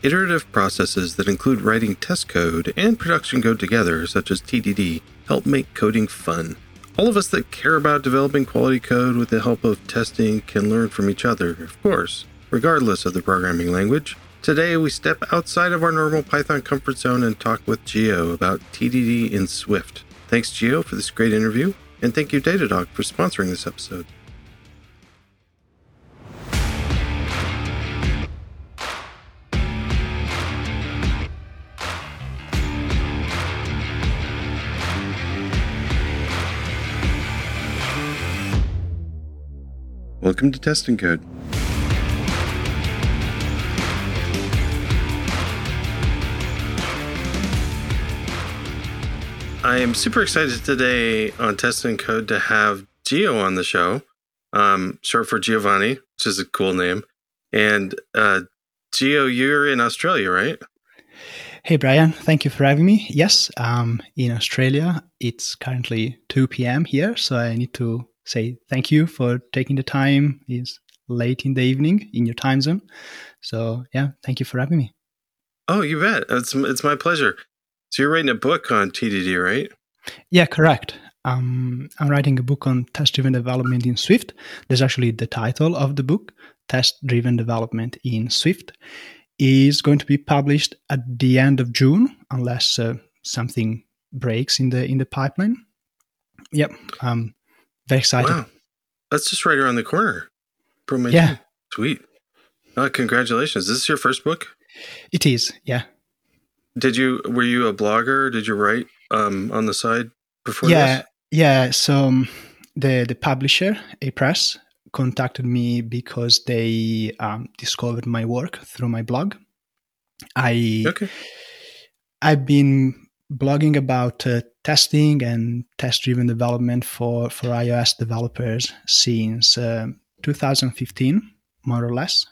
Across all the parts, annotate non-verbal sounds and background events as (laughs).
Iterative processes that include writing test code and production code together, such as TDD, help make coding fun. All of us that care about developing quality code with the help of testing can learn from each other, of course, regardless of the programming language. Today, we step outside of our normal Python comfort zone and talk with Gio about TDD in Swift. Thanks, Gio, for this great interview, and thank you, Datadog, for sponsoring this episode. Welcome to Test and Code. I am super excited today on Test and Code to have Gio on the show, um, short for Giovanni, which is a cool name. And uh, Gio, you're in Australia, right? Hey, Brian. Thank you for having me. Yes, um, in Australia, it's currently 2 p.m. here, so I need to say thank you for taking the time. It's late in the evening in your time zone. So yeah, thank you for having me. Oh, you bet. It's it's my pleasure. So you're writing a book on TDD, right? Yeah, correct. Um, I'm writing a book on test-driven development in Swift. There's actually the title of the book, Test-Driven Development in Swift, is going to be published at the end of June, unless uh, something breaks in the in the pipeline. Yep, um, very excited. Wow. That's just right around the corner. yeah. Sweet. Oh, congratulations. This is your first book? It is, yeah. Did you were you a blogger? Did you write um, on the side before yeah, this? Yeah. So um, the the publisher, Apress, contacted me because they um, discovered my work through my blog. I okay. I've been blogging about uh, testing and test driven development for, for iOS developers since uh, 2015, more or less.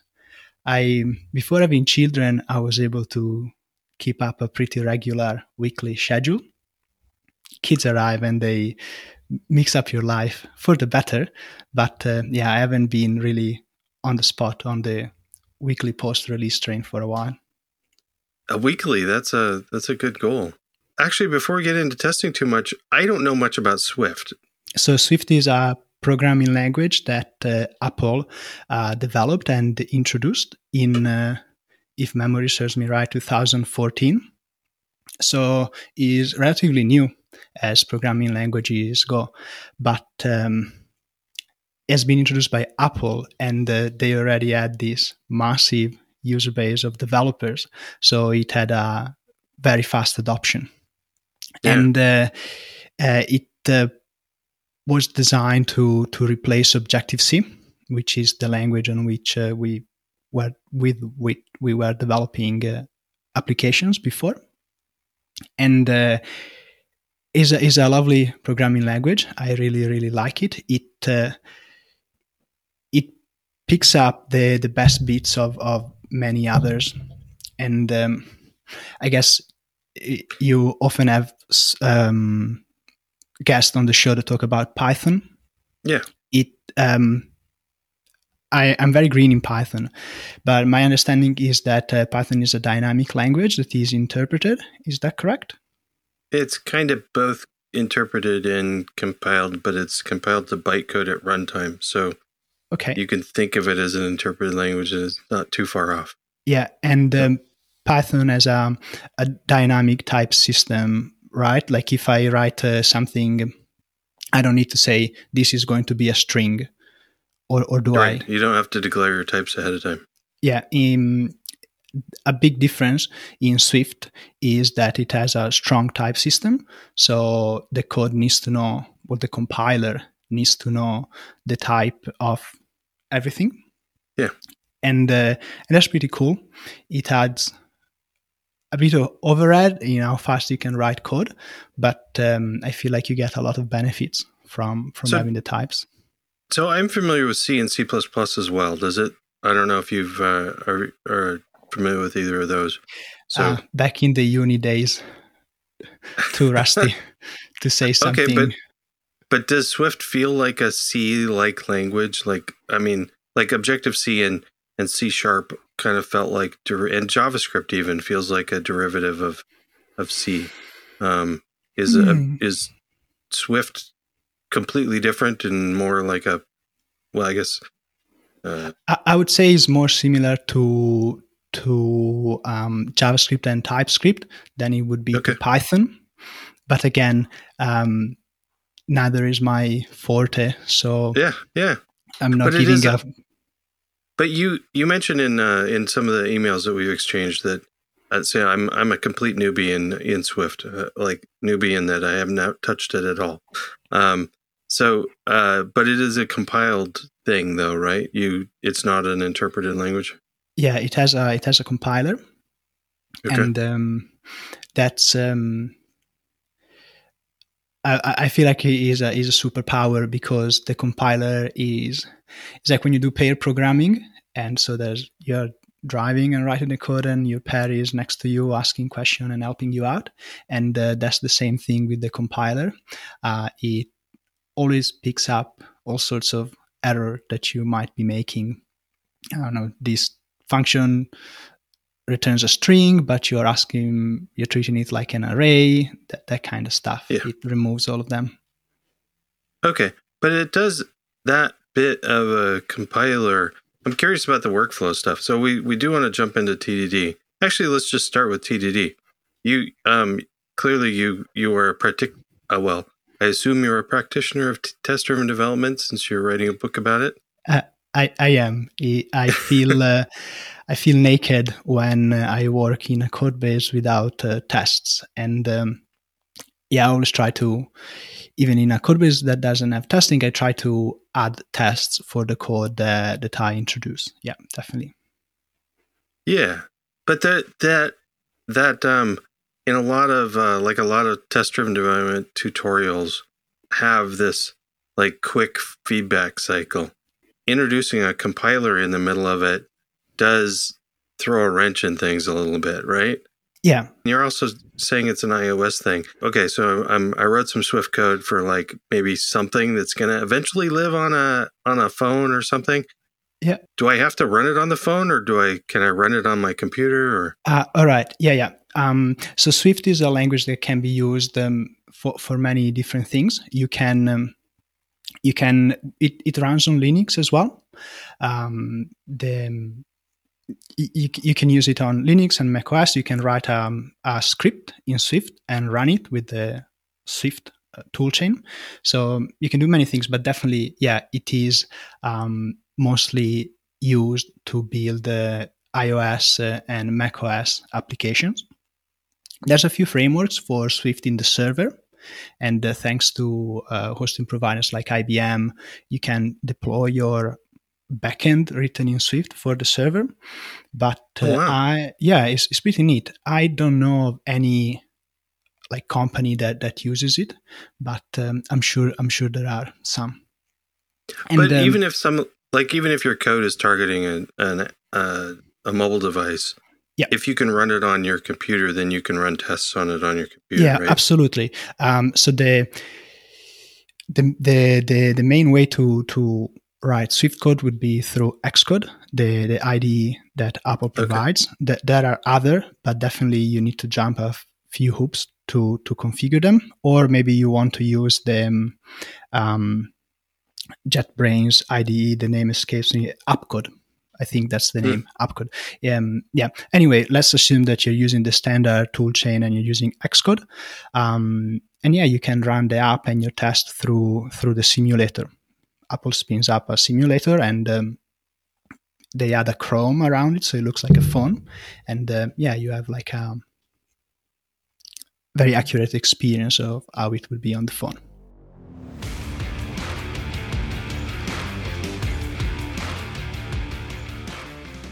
I before having children, I was able to keep up a pretty regular weekly schedule. Kids arrive and they mix up your life for the better, but uh, yeah, I haven't been really on the spot on the weekly post release train for a while. A weekly, that's a that's a good goal actually, before we get into testing too much, I don't know much about Swift. So, Swift is a programming language that uh, Apple uh, developed and introduced in, uh, if memory serves me right, 2014. So, is relatively new as programming languages go, but um, has been introduced by Apple, and uh, they already had this massive user base of developers. So, it had a very fast adoption yeah. and uh, uh, it uh, was designed to to replace Objective C, which is the language on which uh, we were with we, we were developing uh, applications before, and uh, is a, is a lovely programming language. I really really like it. It it picks up the the best bits of of many others, and um, I guess you often have um, guests on the show to talk about Python. Yeah. It. Um, I, am very green in Python, but my understanding is that uh, Python is a dynamic language that is interpreted. Is that correct? It's kind of both interpreted and compiled, but it's compiled to bytecode at runtime. So okay, you can think of it as an interpreted language and it's not too far off. Yeah, and um, Python as a, a dynamic type system, right? Like if I write uh, something, I don't need to say this is going to be a string, or or do right. I? You don't have to declare your types ahead of time. Yeah. In, a big difference in Swift is that it has a strong type system. So the code needs to know, what the compiler needs to know the type of everything. Yeah. And, uh, and that's pretty cool. It adds a bit of overhead in how fast you can write code, but um, I feel like you get a lot of benefits from from so, having the types. So I'm familiar with C and C++ as well. Does it? I don't know if you've uh, are, are familiar with either of those. So uh, back in the uni days, too (laughs) rusty to say something. Okay, but but does Swift feel like a C like language? Like I mean, like Objective C and and C sharp kind of felt like, and JavaScript even feels like a derivative of of C. Um, is mm. a, hmm. is Swift completely different and more like a well, I guess. Uh, I, I would say it's more similar to to um, JavaScript and TypeScript than it would be okay. to Python. But again, um, neither is my forte. So yeah, yeah, I'm not but giving up. But you you mentioned in uh, in some of the emails that we've exchanged that I'd uh, say I'm I'm a complete newbie in in Swift, uh, like newbie in that I have not touched it at all. Um, so, uh, but it is a compiled thing, though, right? You, it's not an interpreted language. Yeah, it has a it has a compiler, okay. and um, that's um, I, I feel like it is a is a superpower because the compiler is it's like when you do pair programming, and so there's you're driving and writing the code, and your pair is next to you asking question and helping you out, and uh, that's the same thing with the compiler. Uh, it always picks up all sorts of error that you might be making. I don't know, this function returns a string, but you're asking, you're treating it like an array, that, that kind of stuff. Yeah. It removes all of them. Okay. But it does that bit of a compiler. I'm curious about the workflow stuff. So we, we do want to jump into TDD. Actually, let's just start with TDD. You um clearly you you are a partic- uh, well I assume you're a practitioner of t- test driven development since you're writing a book about it. Uh, I, I am. I feel uh, (laughs) I feel naked when I work in a code base without uh, tests, and um, yeah, I always try to, even in a code base that doesn't have testing, I try to add tests for the code that I introduce. Yeah, definitely. Yeah, but that that that um in a lot of uh, like a lot of test driven development tutorials have this like quick feedback cycle introducing a compiler in the middle of it does throw a wrench in things a little bit right yeah. You're also saying it's an ios thing. Okay so I'm, i wrote some swift code for like maybe something that's going to eventually live on a on a phone or something. Yeah. Do i have to run it on the phone or do i can i run it on my computer or? Uh, all right. Yeah yeah. Um, so Swift is a language that can be used um, for for many different things. You can um, you can it, it runs on Linux as well. Um, the you, you can use it on Linux and macOS. You can write um, a script in Swift and run it with the Swift uh, toolchain. So you can do many things, but definitely, yeah, it is um, mostly used to build uh, iOS uh, and macOS applications. There's a few frameworks for Swift in the server. And uh, thanks to uh, hosting providers like IBM, you can deploy your backend written in Swift for the server. But uh, oh, wow. I, yeah, it's, it's pretty neat. I don't know of any like company that that uses it, but um, I'm sure I'm sure there are some. And, but um, even if some like even if your code is targeting a, an, uh, a mobile device, yeah. If you can run it on your computer, then you can run tests on it on your computer. Yeah, right? absolutely. Um, so the, the the the the main way to to write Swift code would be through Xcode, the the IDE that Apple provides. Okay. That there are other, but definitely you need to jump a few hoops to to configure them, or maybe you want to use them. Um, JetBrains IDE, the name escapes me, AppCode I think that's the hmm. name, mm. AppCode. Um, yeah. Anyway, let's assume that you're using the standard toolchain and you're using Xcode. Um, and yeah, you can run the app and your test through through the simulator. Apple spins up a simulator and um, they add a Chrome around it, so it looks like a phone. And uh, yeah, you have like a very accurate experience of how it would be on the phone.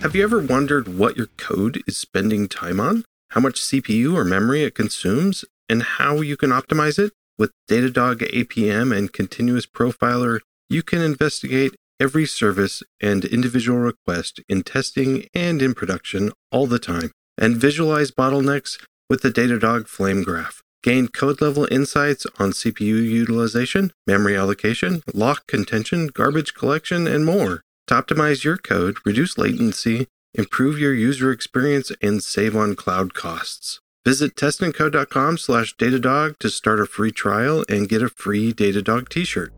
Have you ever wondered what your code is spending time on? How much CPU or memory it consumes? And how you can optimize it? With Datadog APM and Continuous Profiler, you can investigate every service and individual request in testing and in production all the time, and visualize bottlenecks with the Datadog Flame Graph. Gain code level insights on CPU utilization, memory allocation, lock contention, garbage collection, and more. to optimize your code, reduce latency, improve your user experience, and save on cloud costs. Visit testandcode.com slash Datadog to start a free trial and get a free Datadog t-shirt.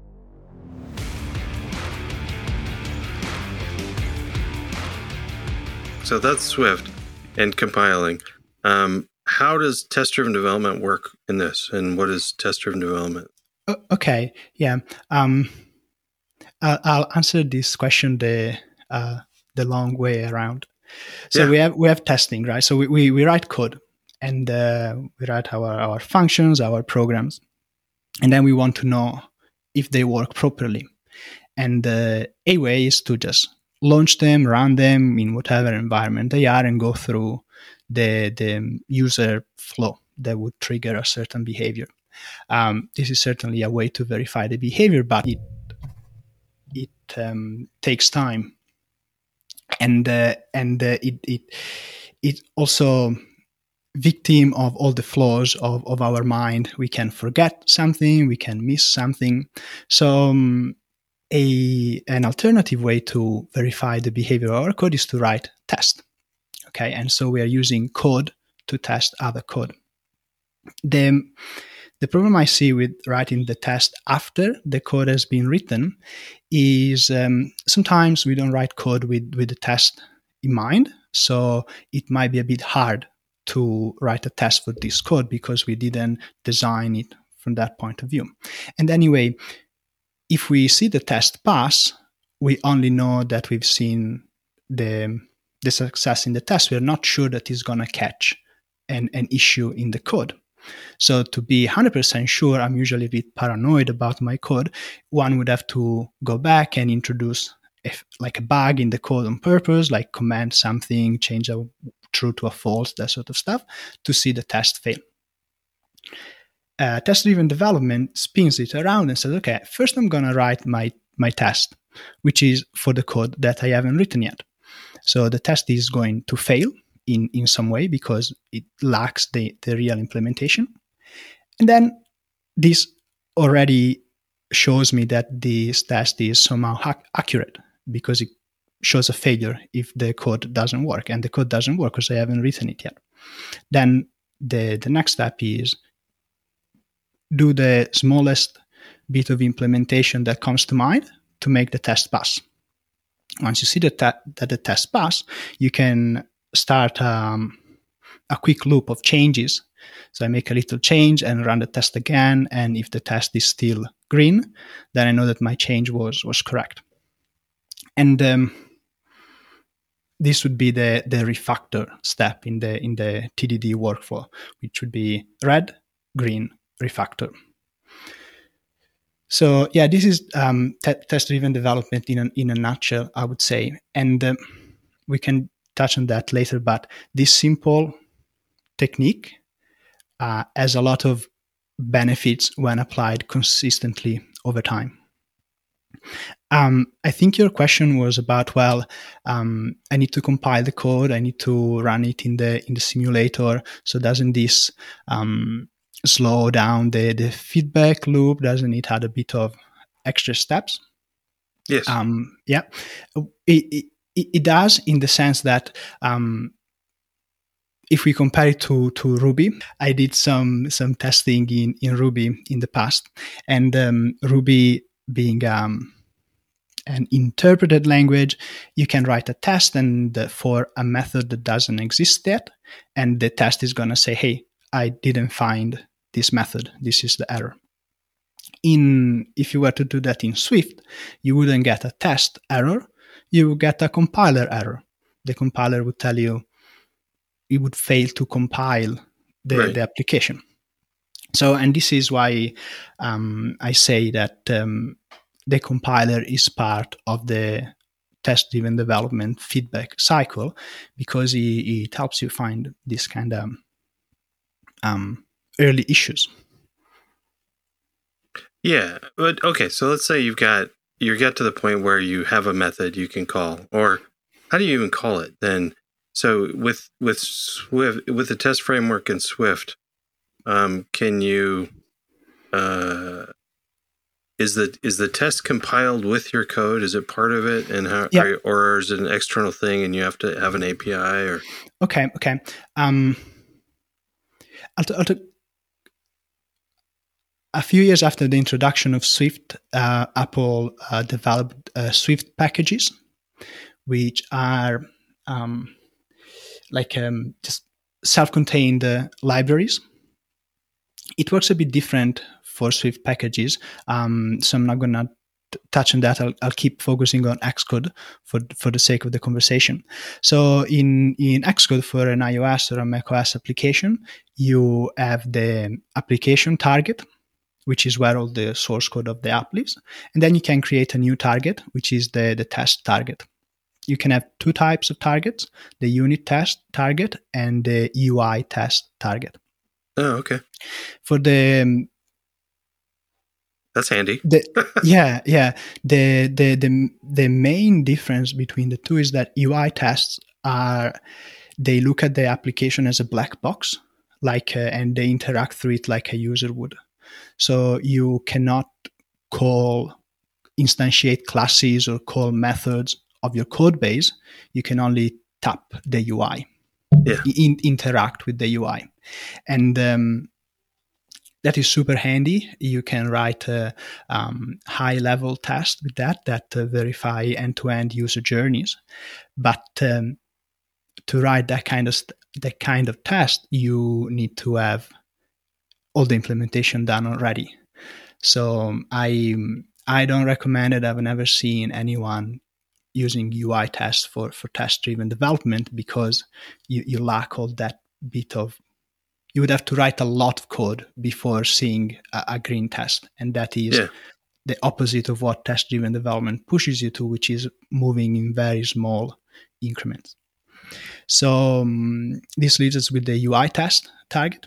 So that's Swift and compiling. Um, how does test-driven development work in this, and what is test-driven development? Okay, yeah. Um, I'll answer this question the uh, the long way around. So yeah. we have we have testing, right? So we, we, we write code and uh, we write our, our functions, our programs, and then we want to know if they work properly. And uh, a way is to just launch them, run them in whatever environment they are, and go through the the user flow that would trigger a certain behavior. Um, this is certainly a way to verify the behavior, but it it um, takes time, and uh, and uh, it it it also victim of all the flaws of, of our mind. We can forget something, we can miss something. So um, a an alternative way to verify the behavior of our code is to write test. Okay, and so we are using code to test other code. The the problem I see with writing the test after the code has been written is um, sometimes we don't write code with, with the test in mind. So it might be a bit hard to write a test for this code because we didn't design it from that point of view. And anyway, if we see the test pass, we only know that we've seen the, the success in the test. We're not sure that it's going to catch an, an issue in the code. So to be 100% sure, I'm usually a bit paranoid about my code. One would have to go back and introduce like a bug in the code on purpose, like comment something, change a true to a false, that sort of stuff, to see the test fail. Uh, test-driven development spins it around and says, okay, first I'm going to write my, my test, which is for the code that I haven't written yet. So the test is going to fail in, in some way because it lacks the, the real implementation. And then this already shows me that this test is somehow ha- accurate because it shows a failure if the code doesn't work and the code doesn't work because I haven't written it yet. Then the, the next step is do the smallest bit of implementation that comes to mind to make the test pass. Once you see that, that, that the test pass, you can start um, a quick loop of changes. So I make a little change and run the test again. And if the test is still green, then I know that my change was was correct. And um, this would be the the refactor step in the in the TDD workflow, which would be red, green, refactor. So yeah, this is um, t- test-driven development in a, in a nutshell, I would say, and uh, we can touch on that later. But this simple technique uh, has a lot of benefits when applied consistently over time. Um, I think your question was about well, um, I need to compile the code, I need to run it in the in the simulator. So doesn't this um, slow down the the feedback loop? Doesn't it add a bit of extra steps? Yes. Um, yeah. It, it, it does in the sense that um, if we compare it to, to Ruby, I did some some testing in, in Ruby in the past, and um, Ruby being um, an interpreted language, you can write a test and for a method that doesn't exist yet, and the test is going to say, "Hey, I didn't find this method. This is the error." In if you were to do that in Swift, you wouldn't get a test error you would get a compiler error. The compiler would tell you it would fail to compile the, right. the application. So, and this is why um, I say that um, the compiler is part of the test driven development feedback cycle because it, it, helps you find this kind of um, early issues. Yeah, but okay. So let's say you've got you get to the point where you have a method you can call, or how do you even call it then? So with with Swift with the test framework in Swift, um, can you uh, is the is the test compiled with your code? Is it part of it, and how, Yeah. are you- or is it an external thing, and you have to have an API? Or Okay, okay. Um, I'll, I'll a few years after the introduction of Swift, uh, Apple uh, developed uh, Swift packages, which are um, like um, just self-contained uh, libraries. It works a bit different for Swift packages, um, so I'm not gonna touch on that. I'll, I'll keep focusing on Xcode for for the sake of the conversation. So in in Xcode for an iOS or a macOS application, you have the application target, which is where all the source code of the app lives, and then you can create a new target, which is the the test target. You can have two types of targets: the unit test target and the UI test target. oh, okay, For the that's handy. (laughs) the yeah yeah. The, the the the main difference between the two is that ui tests are they look at the application as a black box like uh, and they interact through it like a user would. So you cannot call instantiate classes or call methods of your code base. You can only tap the ui Yeah. in, interact with the ui and um, that is super handy. You can write a um, high level test with that that uh, verify end to end user journeys. But um, to write that kind of st- that kind of test, you need to have all the implementation done already. So um, I I don't recommend it. I've never seen anyone using UI tests for for test driven development because you, you lack all that bit of you would have to write a lot of code before seeing a, a green test. And that is Yeah. the opposite of what test driven development pushes you to which is moving in very small increments. So um, this leaves us with the ui test target.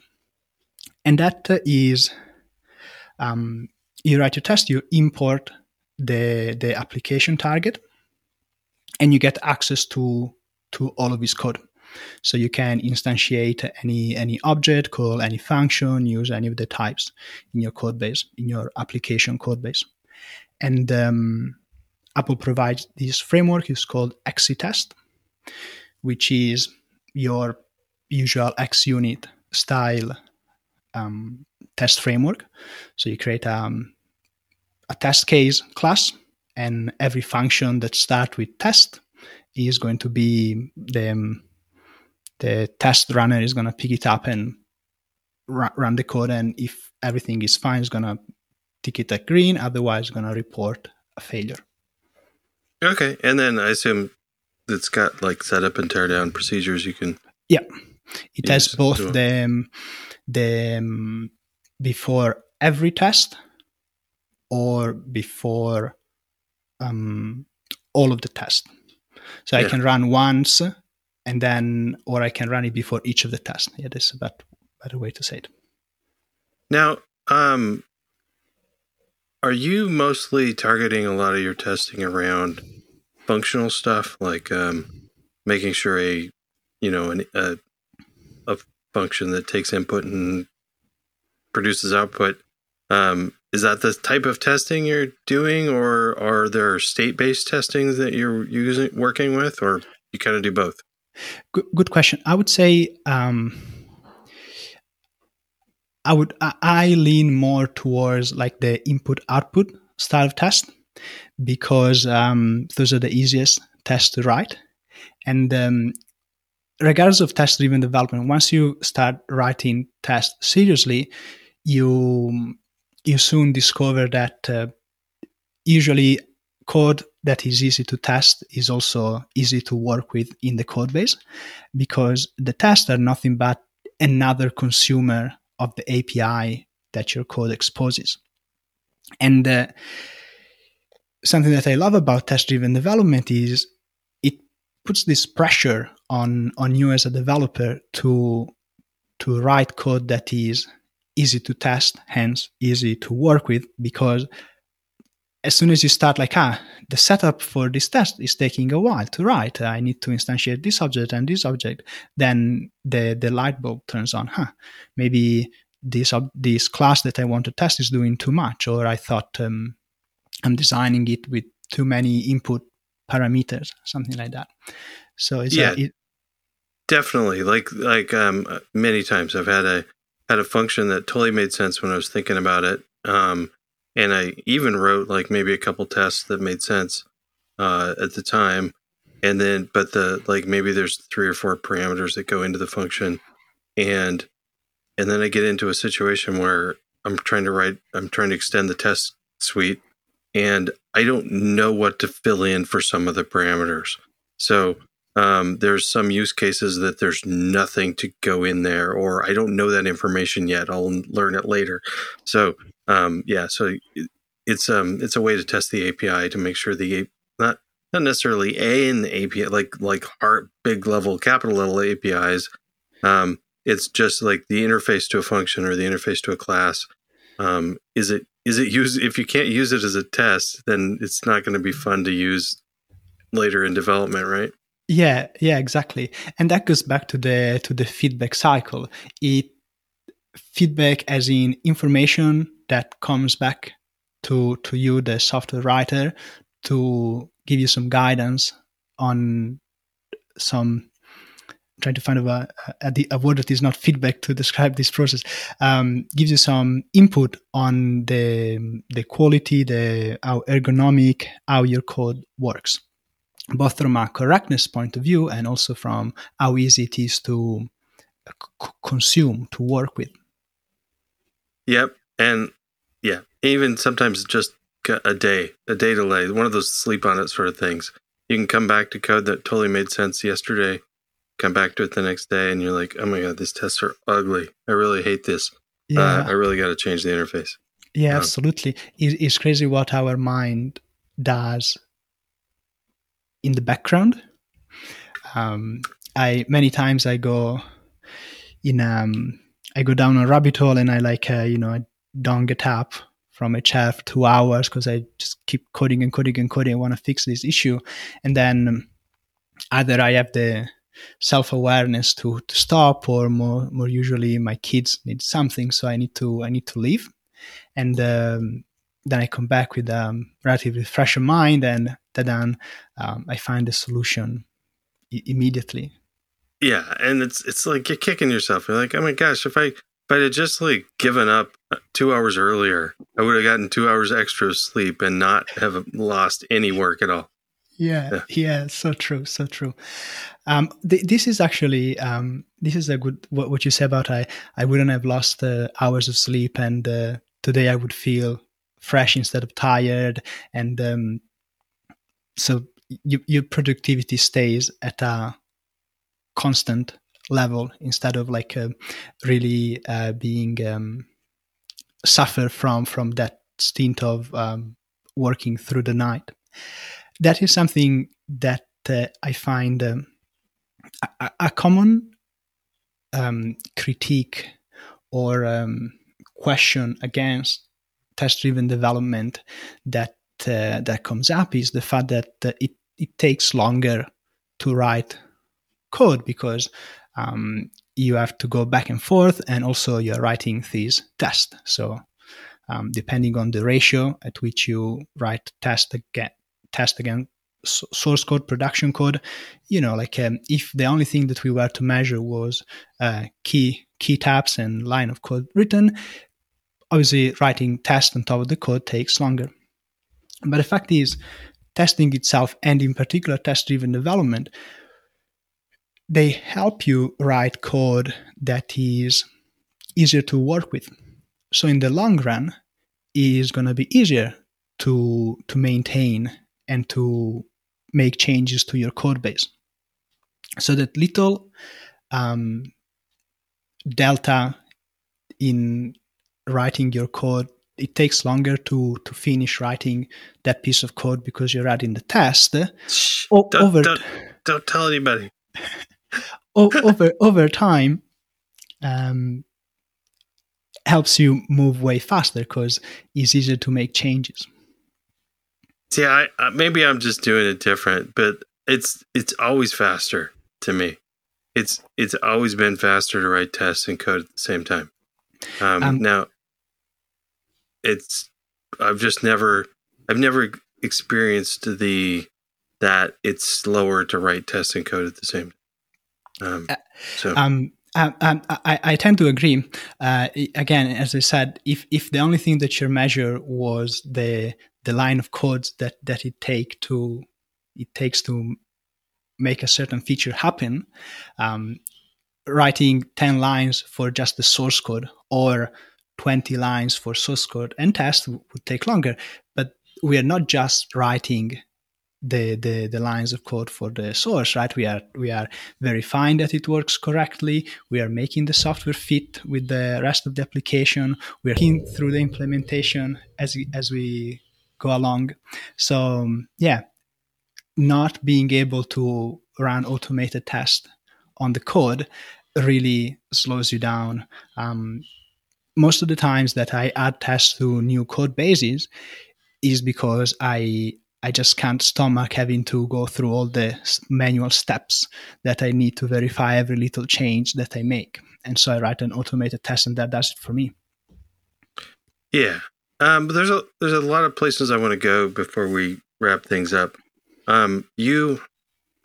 And that uh, um, you write your test you import the the application target and you get access to to all of this code so you can instantiate any any object, call any function, use any of the types in your code base, in your application code base. And um, Apple provides this framework. It's called XCTest, which is your usual XUnit style um, test framework. So you create um, a test case class, and every function that starts with test is going to be the um, the test runner is going to pick it up and ru- run the code and if everything is fine it's going to tick it at green otherwise it's going to report a failure Okay, and then I assume it's got like setup and tear down procedures. You can Yeah. it has both sure. the um, the um, before every test or before um, all of the tests so i can run once and then or i can run it before each of the tests yeah this is a bet- better way to say it now. Um, are you mostly targeting a lot of your testing around functional stuff, like um, making sure a you know an, a a function that takes input and produces output um, is that the type of testing you're doing, or are there state-based testings that you're using working with, or you kind of do both? Good, good question. I would say um, I would I, I lean more towards like the input output style of test because um, those are the easiest tests to write, and um, regardless of test driven development, once you start writing tests seriously, you you soon discover that uh, usually code that is easy to test is also easy to work with in the code base because the tests are nothing but another consumer of the API that your code exposes. And uh, something that I love about test driven development is it puts this pressure on, on you as a developer to, to write code that is easy to test, hence easy to work with, because as soon as you start like ah the setup for this test is taking a while to write. I need to instantiate this object and this object. Then the the light bulb turns on. Huh maybe this ob- this class that i want to test is doing too much or i thought um, I'm designing it with too many input parameters, something like that. So it's yeah, a, it, definitely. Like like um, many times I've had a had a function that totally made sense when I was thinking about it, um, and I even wrote like maybe a couple tests that made sense uh, at the time, and then but the like maybe there's three or four parameters that go into the function, and and then I get into a situation where I'm trying to write, I'm trying to extend the test suite, and I don't know what to fill in for some of the parameters. So um, there's some use cases that there's nothing to go in there, or I don't know that information yet. I'll learn it later. So um, yeah, so it's um it's a way to test the API to make sure the not not necessarily a in the API like like big level capital level APIs. Um, it's just like the interface to a function or the interface to a class. Um, is it is it use if you can't use it as a test, then it's not going to be fun to use later in development, right? Yeah, yeah, exactly. And that goes back to the to the feedback cycle. It feedback as in information that comes back to to you, the software writer, to give you some guidance on some trying to find a, a, a, word that is not feedback to describe this process um, gives you some input on the the quality the how ergonomic how your code works both from a correctness point of view and also from how easy it is to c- consume to work with yep and yeah even sometimes just a day a day delay one of those sleep on it sort of things you can come back to code that totally made sense yesterday come back to it the next day and you're like, oh my God, these tests are ugly. I really hate this. Uh, yeah. Uh, I really got to change the interface. Yeah, um, absolutely. It's crazy what our mind does in the background. Um, I many times I go in um I go down a rabbit hole and I like uh, you know I don't get up from a chair for two hours because I just keep coding and coding and coding. I want to fix this issue, and then either I have the self-awareness to, to stop or more more usually my kids need something so i need to i need to leave and um, then i come back with a um, relatively fresh mind and then um, i find a solution I- immediately. Yeah and it's it's like you're kicking yourself. You're like oh my gosh if i if i had just like given up uh, two hours earlier i would have gotten two hours extra sleep and not have lost any work at all. Yeah, yeah, yeah, so true, so true. Um, th- this is actually um, this is a good what, what, you say about I I wouldn't have lost uh, hours of sleep and uh, today I would feel fresh instead of tired and um, so you, your productivity stays at a constant level instead of like uh, really uh, being um, suffer from from that stint of um, working through the night. That is something that uh, I find um, a, a, common um, critique or um, question against test-driven development that uh, that comes up is the fact that uh, it it takes longer to write code because um, you have to go back and forth, and also you're writing these tests. So um, depending on the ratio at which you write test again, test again source code production code you know like um, if the only thing that we were to measure was uh, key key tabs and line of code written obviously writing test on top of the code takes longer but the fact is testing itself and in particular test driven development they help you write code that is easier to work with so in the long run is going to be easier to to maintain and to make changes to your code base. So that little um, delta in writing your code, it takes longer to to finish writing that piece of code because you're adding the test. Shh, o- don't, over don't, don't tell anybody. (laughs) over over time, um, helps you move way faster because it's easier to make changes. See, I, maybe I'm just doing it different, but it's it's always faster to me. It's it's always been faster to write tests and code at the same time. Um, um, now, it's I've just never I've never experienced the that it's slower to write tests and code at the same. Um, uh, so. Um, um, um, I, I, tend to agree. Uh, again, as I said, if if the only thing that you measure was the the line of codes that that it take to it takes to make a certain feature happen, um, writing ten lines for just the source code or 20 lines for source code and test would take longer. But we are not just writing the, the the lines of code for the source right? We are we are verifying that it works correctly. We are making the software fit with the rest of the application. We're looking through the implementation as as we go along. So um, yeah not being able to run automated tests on the code really slows you down. Um, most of the times that I add tests to new code bases is because I I just can't stomach having to go through all the manual steps that I need to verify every little change that I make. And so I write an automated test, and that does it for me. Yeah, um, but there's a there's a lot of places I want to go before we wrap things up. Um, you,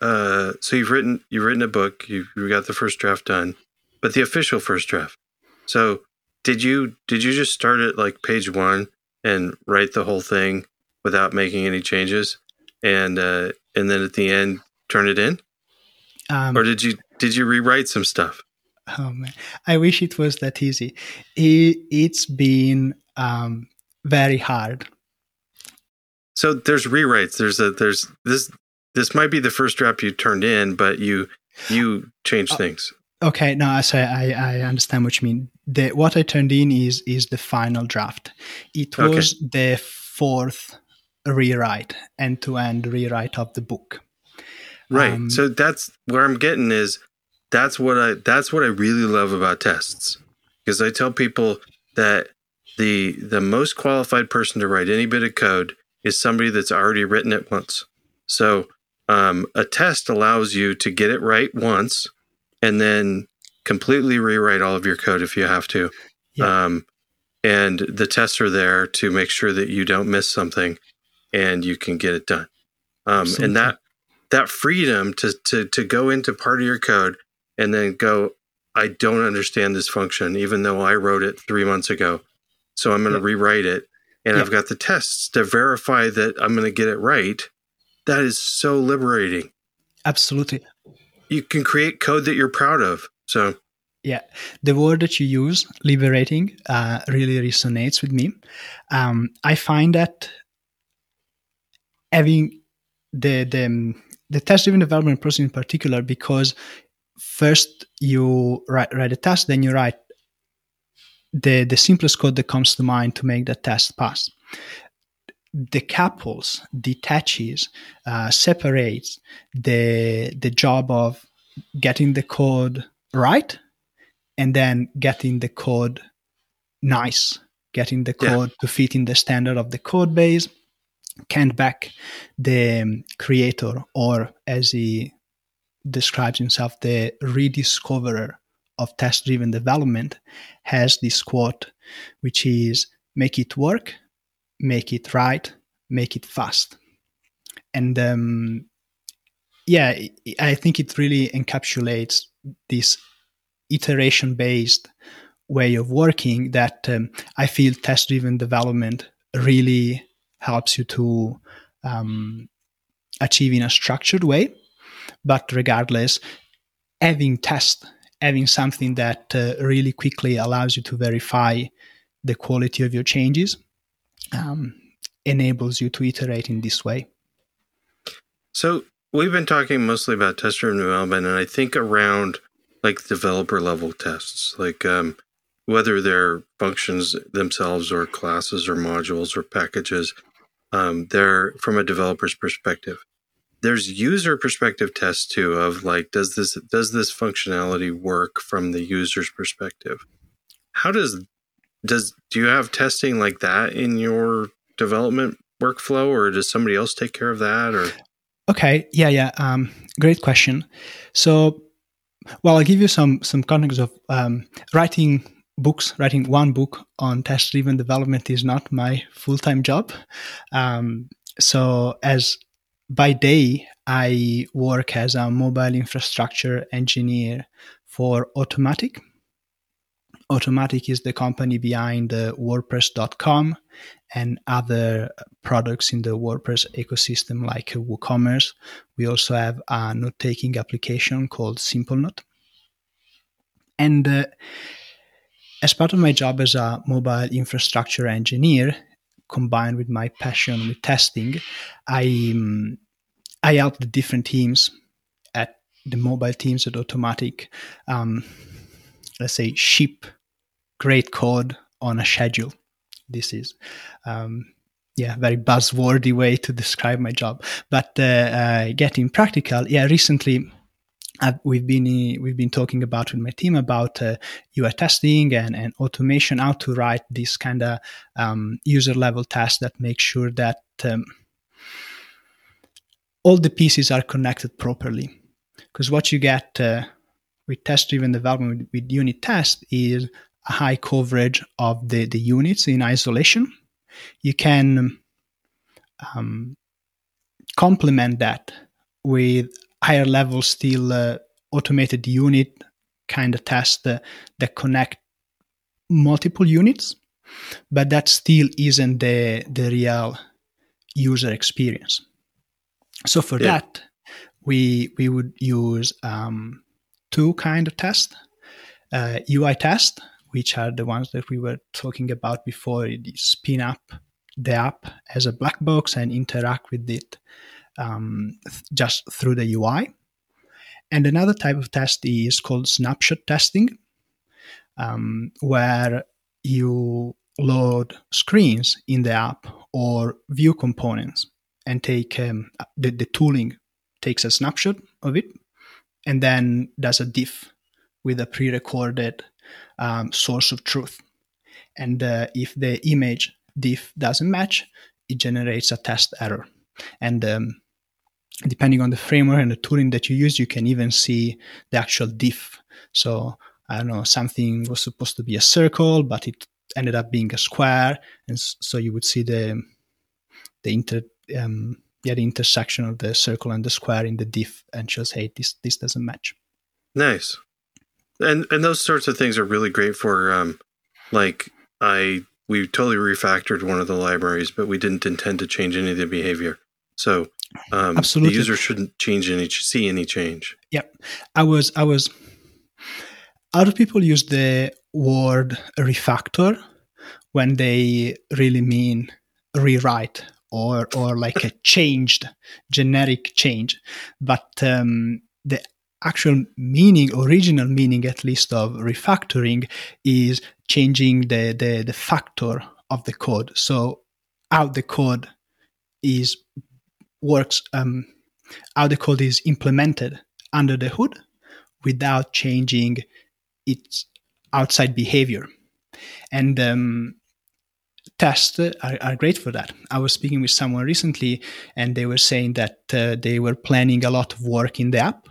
uh, so you've written you've written a book. You you got the first draft done, but the official first draft. So did you did you just start at like page one and write the whole thing without making any changes, and uh, and then at the end turn it in, um, or did you did you rewrite some stuff? Oh man, I wish it was that easy. It, has been um, very hard. So there's rewrites. There's a there's this this might be the first draft you turned in, but you you changed uh, things. Okay, no, so I I understand what you mean. The what I turned in is is the final draft. It was okay. the fourth rewrite, end to end rewrite of the book. Right. Um, so that's where I'm getting is that's what I that's what I really love about tests. Because I tell people that the the most qualified person to write any bit of code is somebody that's already written it once. So um, a test allows you to get it right once and then completely rewrite all of your code if you have to. Yeah. Um, and the tests are there to make sure that you don't miss something and you can get it done. Um, and that that freedom to, to to go into part of your code and then go, I don't understand this function, even though I wrote it three months ago. So I'm going to rewrite it, and I've got the tests to verify that I'm going to get it right. That is so liberating. Absolutely. You can create code that you're proud of. So yeah, the word that you use, liberating, uh, really resonates with me. Um, I find that having the the the test driven development process in particular because first you write, write a test then you write the the simplest code that comes to mind to make the test pass decouples detaches uh, separates the the job of getting the code right and then getting the code nice getting the code yeah. to fit in the standard of the code base Kent Beck the um, creator, or as he describes himself, the rediscoverer of test driven development, has this quote, which is make it work, make it right, make it fast. And um, yeah, I think it really encapsulates this iteration based way of working that um, I feel test driven development really helps you to um, achieve in a structured way. But regardless, having test, having something that uh, really quickly allows you to verify the quality of your changes, um, enables you to iterate in this way. So we've been talking mostly about test-driven development, and I think around like developer level tests, like um, whether they're functions themselves or classes or modules or packages um, they're from a developer's perspective. There's user perspective tests too of like, does this does this functionality work from the user's perspective? How does does do you have testing like that in your development workflow, or does somebody else take care of that? Or okay, yeah, yeah, um, great question. So, well, I'll give you some some context of um, writing books. Writing one book on test-driven development is not my full-time job. Um, so as by day, I work as a mobile infrastructure engineer for Automattic. Automattic is the company behind uh, WordPress.com and other products in the WordPress ecosystem like WooCommerce. We also have a note taking application called SimpleNote. And uh, as part of my job as a mobile infrastructure engineer, combined with my passion with testing, I um, I help the different teams at the mobile teams at Automattic. um, let's say, ship great code on a schedule. This is, um, yeah, very buzzwordy way to describe my job. But uh, uh, getting practical, yeah, recently I've, we've been we've been talking about with my team about uh, UI testing and, and automation, how to write this kind of um, user level test that make sure that um, all the pieces are connected properly. Because what you get uh, with test driven development with, with unit test is high coverage of the, the units in isolation. You can um, complement that with higher level still uh, automated unit kind of test uh, that connect multiple units but that still isn't the the real user experience so for yeah. that we we would use um, two kind of tests uh, ui test which are the ones that we were talking about before spin up the app as a black box and interact with it um, th- just through the UI. And another type of test is called snapshot testing, um, where you load screens in the app or view components and take um, the, the tooling takes a snapshot of it and then does a diff with a pre-recorded um, source of truth. And uh, if the image diff doesn't match, it generates a test error. And um, depending on the framework and the tooling that you use, you can even see the actual diff. So I don't know, something was supposed to be a circle, but it ended up being a square, and so you would see the the inter um, yeah the intersection of the circle and the square in the diff, and shows hey this this doesn't match. Nice, and and those sorts of things are really great for um, like I we totally refactored one of the libraries, but we didn't intend to change any of the behavior. So um, Absolutely. the user shouldn't change any see any change. Yep, I was I was. Other people use the word refactor when they really mean rewrite or or like a changed generic change, but um, the actual meaning, original meaning at least of refactoring is changing the the, the factor of the code. So how the code is works, um, how the code is implemented under the hood without changing its outside behavior. And um, tests are, are, great for that. I was speaking with someone recently, and they were saying that uh, they were planning a lot of work in the app.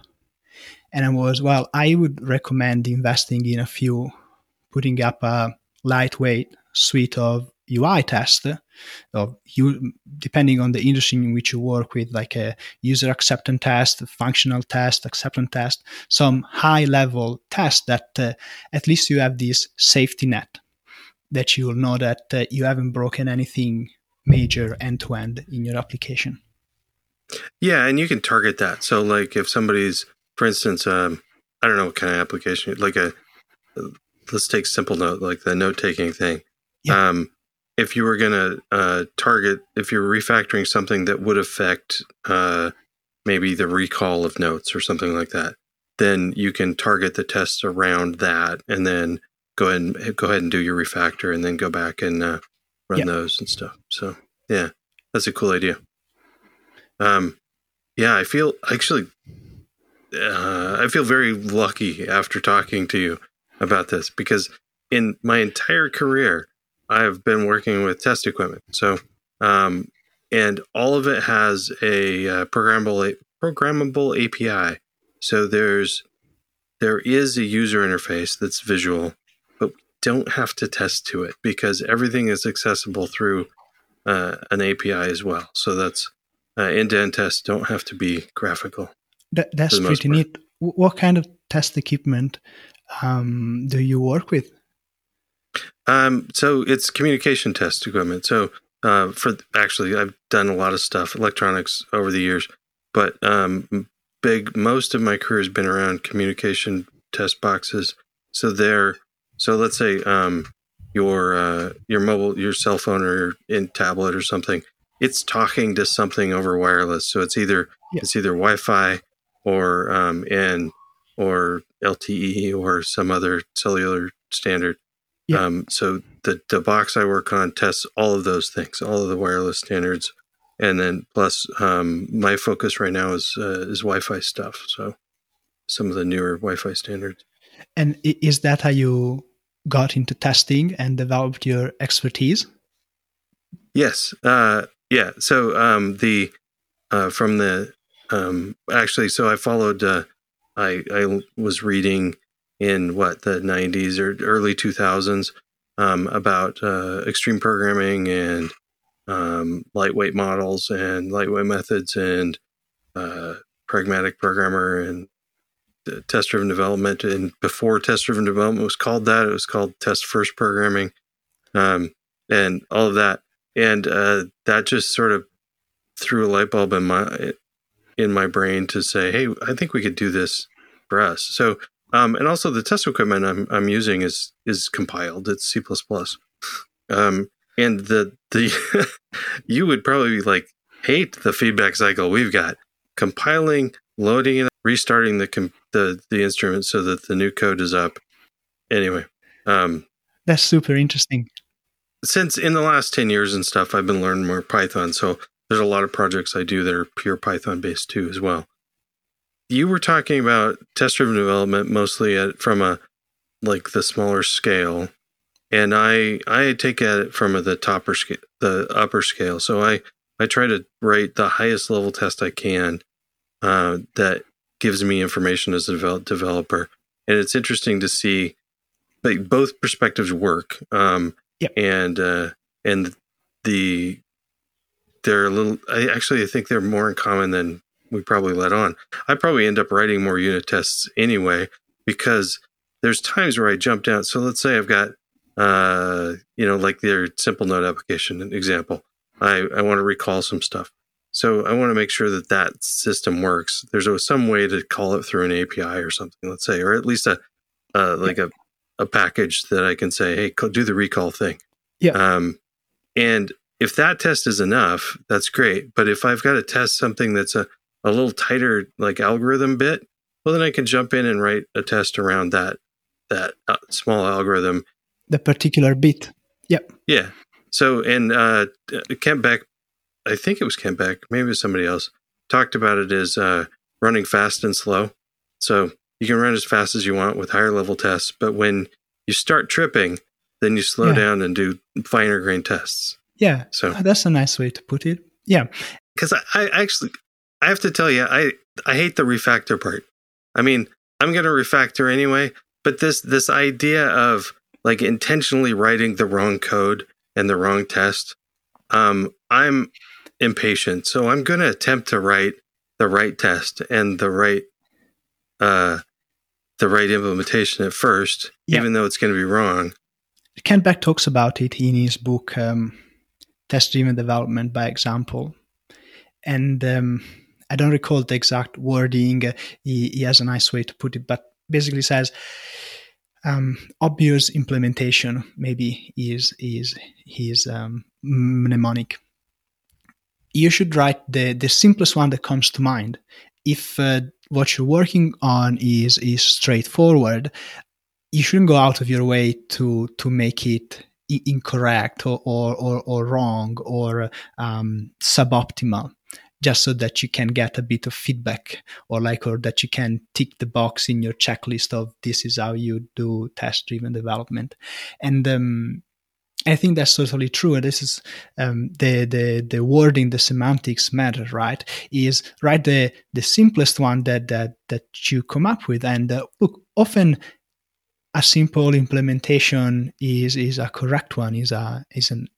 And I was, well, I would recommend investing in a few, putting up a lightweight suite of UI test of you depending on the industry in which you work with like a user acceptance test functional test acceptance test some high level test that uh, at least you have this safety net that you'll know that uh, you haven't broken anything major end to end in your application. Yeah and you can target that. So like if somebody's for instance um, i don't know what kind of application like a let's take SimpleNote like the note taking thing yeah. um, if you were going to uh, target, if you're refactoring something that would affect uh, maybe the recall of notes or something like that, then you can target the tests around that, and then go ahead and go ahead and do your refactor, and then go back and uh, run yep. those and stuff. So yeah, that's a cool idea. Um, yeah, I feel actually, uh, I feel very lucky after talking to you about this because in my entire career, I've been working with test equipment. So, um, and all of it has a uh, programmable programmable API. So there's there is a user interface that's visual, but we don't have to test to it because everything is accessible through uh, an API as well. So that's uh, end-to-end tests don't have to be graphical. That, that's pretty neat. What kind of test equipment um, do you work with? Um, so it's communication test equipment. So uh, for actually, I've done a lot of stuff electronics over the years, but um, big most of my career has been around communication test boxes. So they're so let's say um, your uh, your mobile, your cell phone or in tablet or something, it's talking to something over wireless. So it's either yeah. it's either Wi-Fi or um, and or LTE or some other cellular standard. Yeah. Um, so the the box I work on tests all of those things, all of the wireless standards, and then plus um, my focus right now is uh, is Wi-Fi stuff. So some of the newer Wi-Fi standards. And is that how you got into testing and developed your expertise? Yes. Uh, yeah. So um, the uh, from the um, actually, so I followed. Uh, I I was reading in what the 90s or early 2000s um, about uh, extreme programming and um, lightweight models and lightweight methods and uh, pragmatic programmer and test driven development. And before test driven development was called that, it was called test first programming, um, and all of that. And uh, that just sort of threw a light bulb in my in my brain to say, hey, I think we could do this for us. So, um, and also the test equipment I'm I'm using is is compiled. It's C plus plus. Um, and the the (laughs) you would probably like hate the feedback cycle we've got compiling, loading it, restarting the com- the the instrument so that the new code is up. Anyway, um, that's super interesting. Since in the last ten years and stuff, I've been learning more Python. So there's a lot of projects I do that are pure Python based too, as well. You were talking about test driven development mostly at, from a like the smaller scale, and I I take at it from a, the topper scale, the upper scale. So I I try to write the highest level test I can uh, that gives me information as a developer. And it's interesting to see like both perspectives work. Um, yep. and, uh, and the, they're a little, I actually, I think they're more in common than we probably let on. I probably end up writing more unit tests anyway, because there's times where I jump down. So let's say I've got, uh, you know, like their SimpleNote application example. I, I want to recall some stuff. So I want to make sure that that system works. There's some way to call it through an API or something, let's say, or at least a uh, like a, a package that I can say, hey, do the recall thing. Yeah. Um, and if that test is enough, that's great. But if I've got to test something that's a, a little tighter, like algorithm bit, well, then I can jump in and write a test around that that uh, small algorithm. The particular bit. Yep. Yeah. So, and uh, Kent Beck I think it was Kent Beck, maybe it was somebody else, talked about it as uh, running fast and slow. So you can run as fast as you want with higher level tests, but when you start tripping, then you slow yeah. down and do finer grain tests. Yeah. So that's a nice way to put it. Yeah. Because I, I actually, I have to tell you, I I hate the refactor part. I mean, I'm going to refactor anyway, but this this idea of like intentionally writing the wrong code and the wrong test, um, I'm impatient. So I'm going to attempt to write the right test and the right uh, the right implementation at first, yeah. even though it's going to be wrong. Kent Beck talks about it in his book um, Test Driven Development by Example. And um, I don't recall the exact wording. Uh, he, he, has a nice way to put it, but basically says um, obvious implementation maybe is is his um, mnemonic you should write the, the simplest one that comes to mind. If uh, what you're working on is is straightforward, you shouldn't go out of your way to to make it incorrect or or, or, or wrong or um, suboptimal just so that you can get a bit of feedback or like or that you can tick the box in your checklist of this is how you do test driven development and um, I think that's totally true. This is um, the the the wording, the semantics matter, right? Is right the the simplest one that that that you come up with, and uh, look, often a simple implementation is is a correct one, is a is an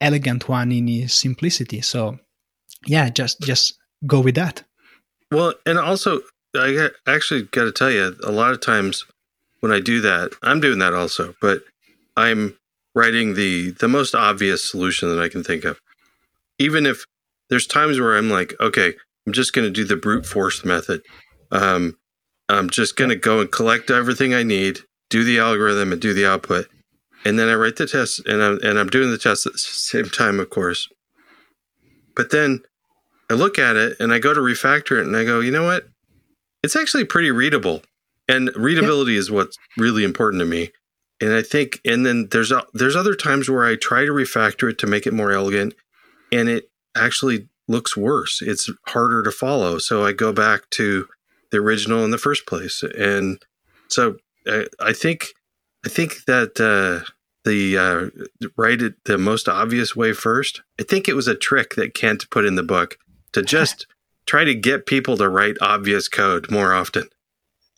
elegant one in its simplicity. So yeah, just just go with that. Well, and also I actually got to tell you, a lot of times when I do that, I'm doing that also, but I'm writing the the most obvious solution that I can think of. Even if there's times where I'm like, okay, I'm just going to do the brute force method. Um, I'm just going to go and collect everything I need, do the algorithm, and do the output, and then I write the test, and I'm and I'm doing the test at the same time, of course. But then I look at it and I go to refactor it, and I go, you know what? It's actually pretty readable, and readability yeah. is what's really important to me. And I think, and then there's there's other times where I try to refactor it to make it more elegant, and it actually looks worse. It's harder to follow. So I go back to the original in the first place, and so I, I think I think that uh, the uh, write it the most obvious way first. I think it was a trick that Kent put in the book to (laughs) just try to get people to write obvious code more often.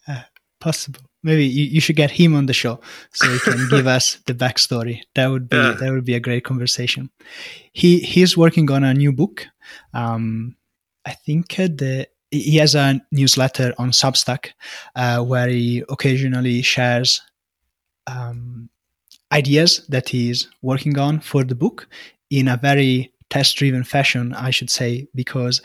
Uh, possible. Maybe you, you should get him on the show so he can give (laughs) us the backstory. That would be yeah. that would be a great conversation. He he's working on a new book. Um, I think uh, the he has a newsletter on Substack uh, where he occasionally shares um, ideas that he's working on for the book in a very test driven fashion, I should say, because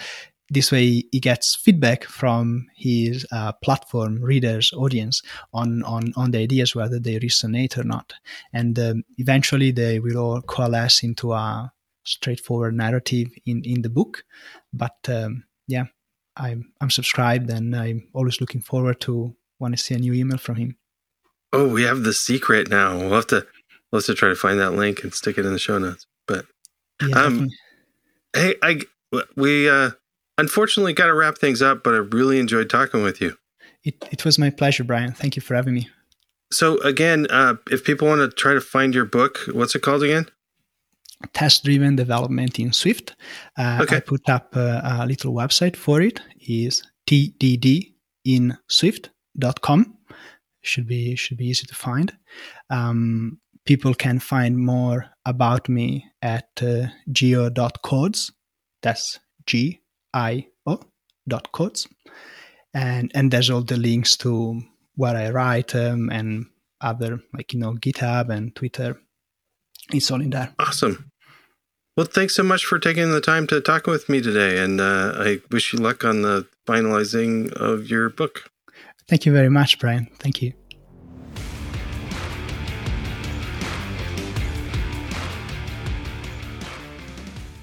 this way he gets feedback from his uh, platform readers audience on, on on the ideas whether they resonate or not. And um, eventually they will all coalesce into a straightforward narrative in in the book. But um, yeah i'm i'm subscribed and i'm always looking forward to when i see a new email from him oh we have the secret now we'll have to we'll have to try to find that link and stick it in the show notes but yeah, um hey i we uh unfortunately got to wrap things up, but I really enjoyed talking with you. It, it was my pleasure, Brian. Thank you for having me. So, again, uh, if people want to try to find your book, what's it called again? Test driven development in Swift. Uh, okay. I put up a, a, little website for it. Is tddinswift.com. Should be should be easy to find. Um, people can find more about me at uh, gio.codes. That's G I O dot codes and and there's all the links to where I write um, and other like you know GitHub and Twitter. It's all in there. Awesome. Well, thanks so much for taking the time to talk with me today, and uh, I wish you luck on the finalizing of your book. Thank you very much, Brian. Thank you.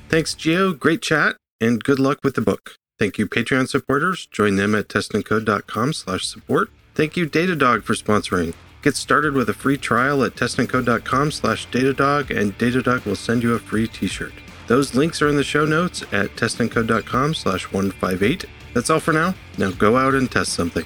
Thanks, Gio. Great chat and good luck with the book. Thank you, Patreon supporters. Join them at testandcode.com slash support. Thank you, Datadog, for sponsoring. Get started with a free trial at testandcode.com slash Datadog, and Datadog will send you a free t-shirt. Those links are in the show notes at testandcode.com slash 158. That's all for now. Now go out and test something.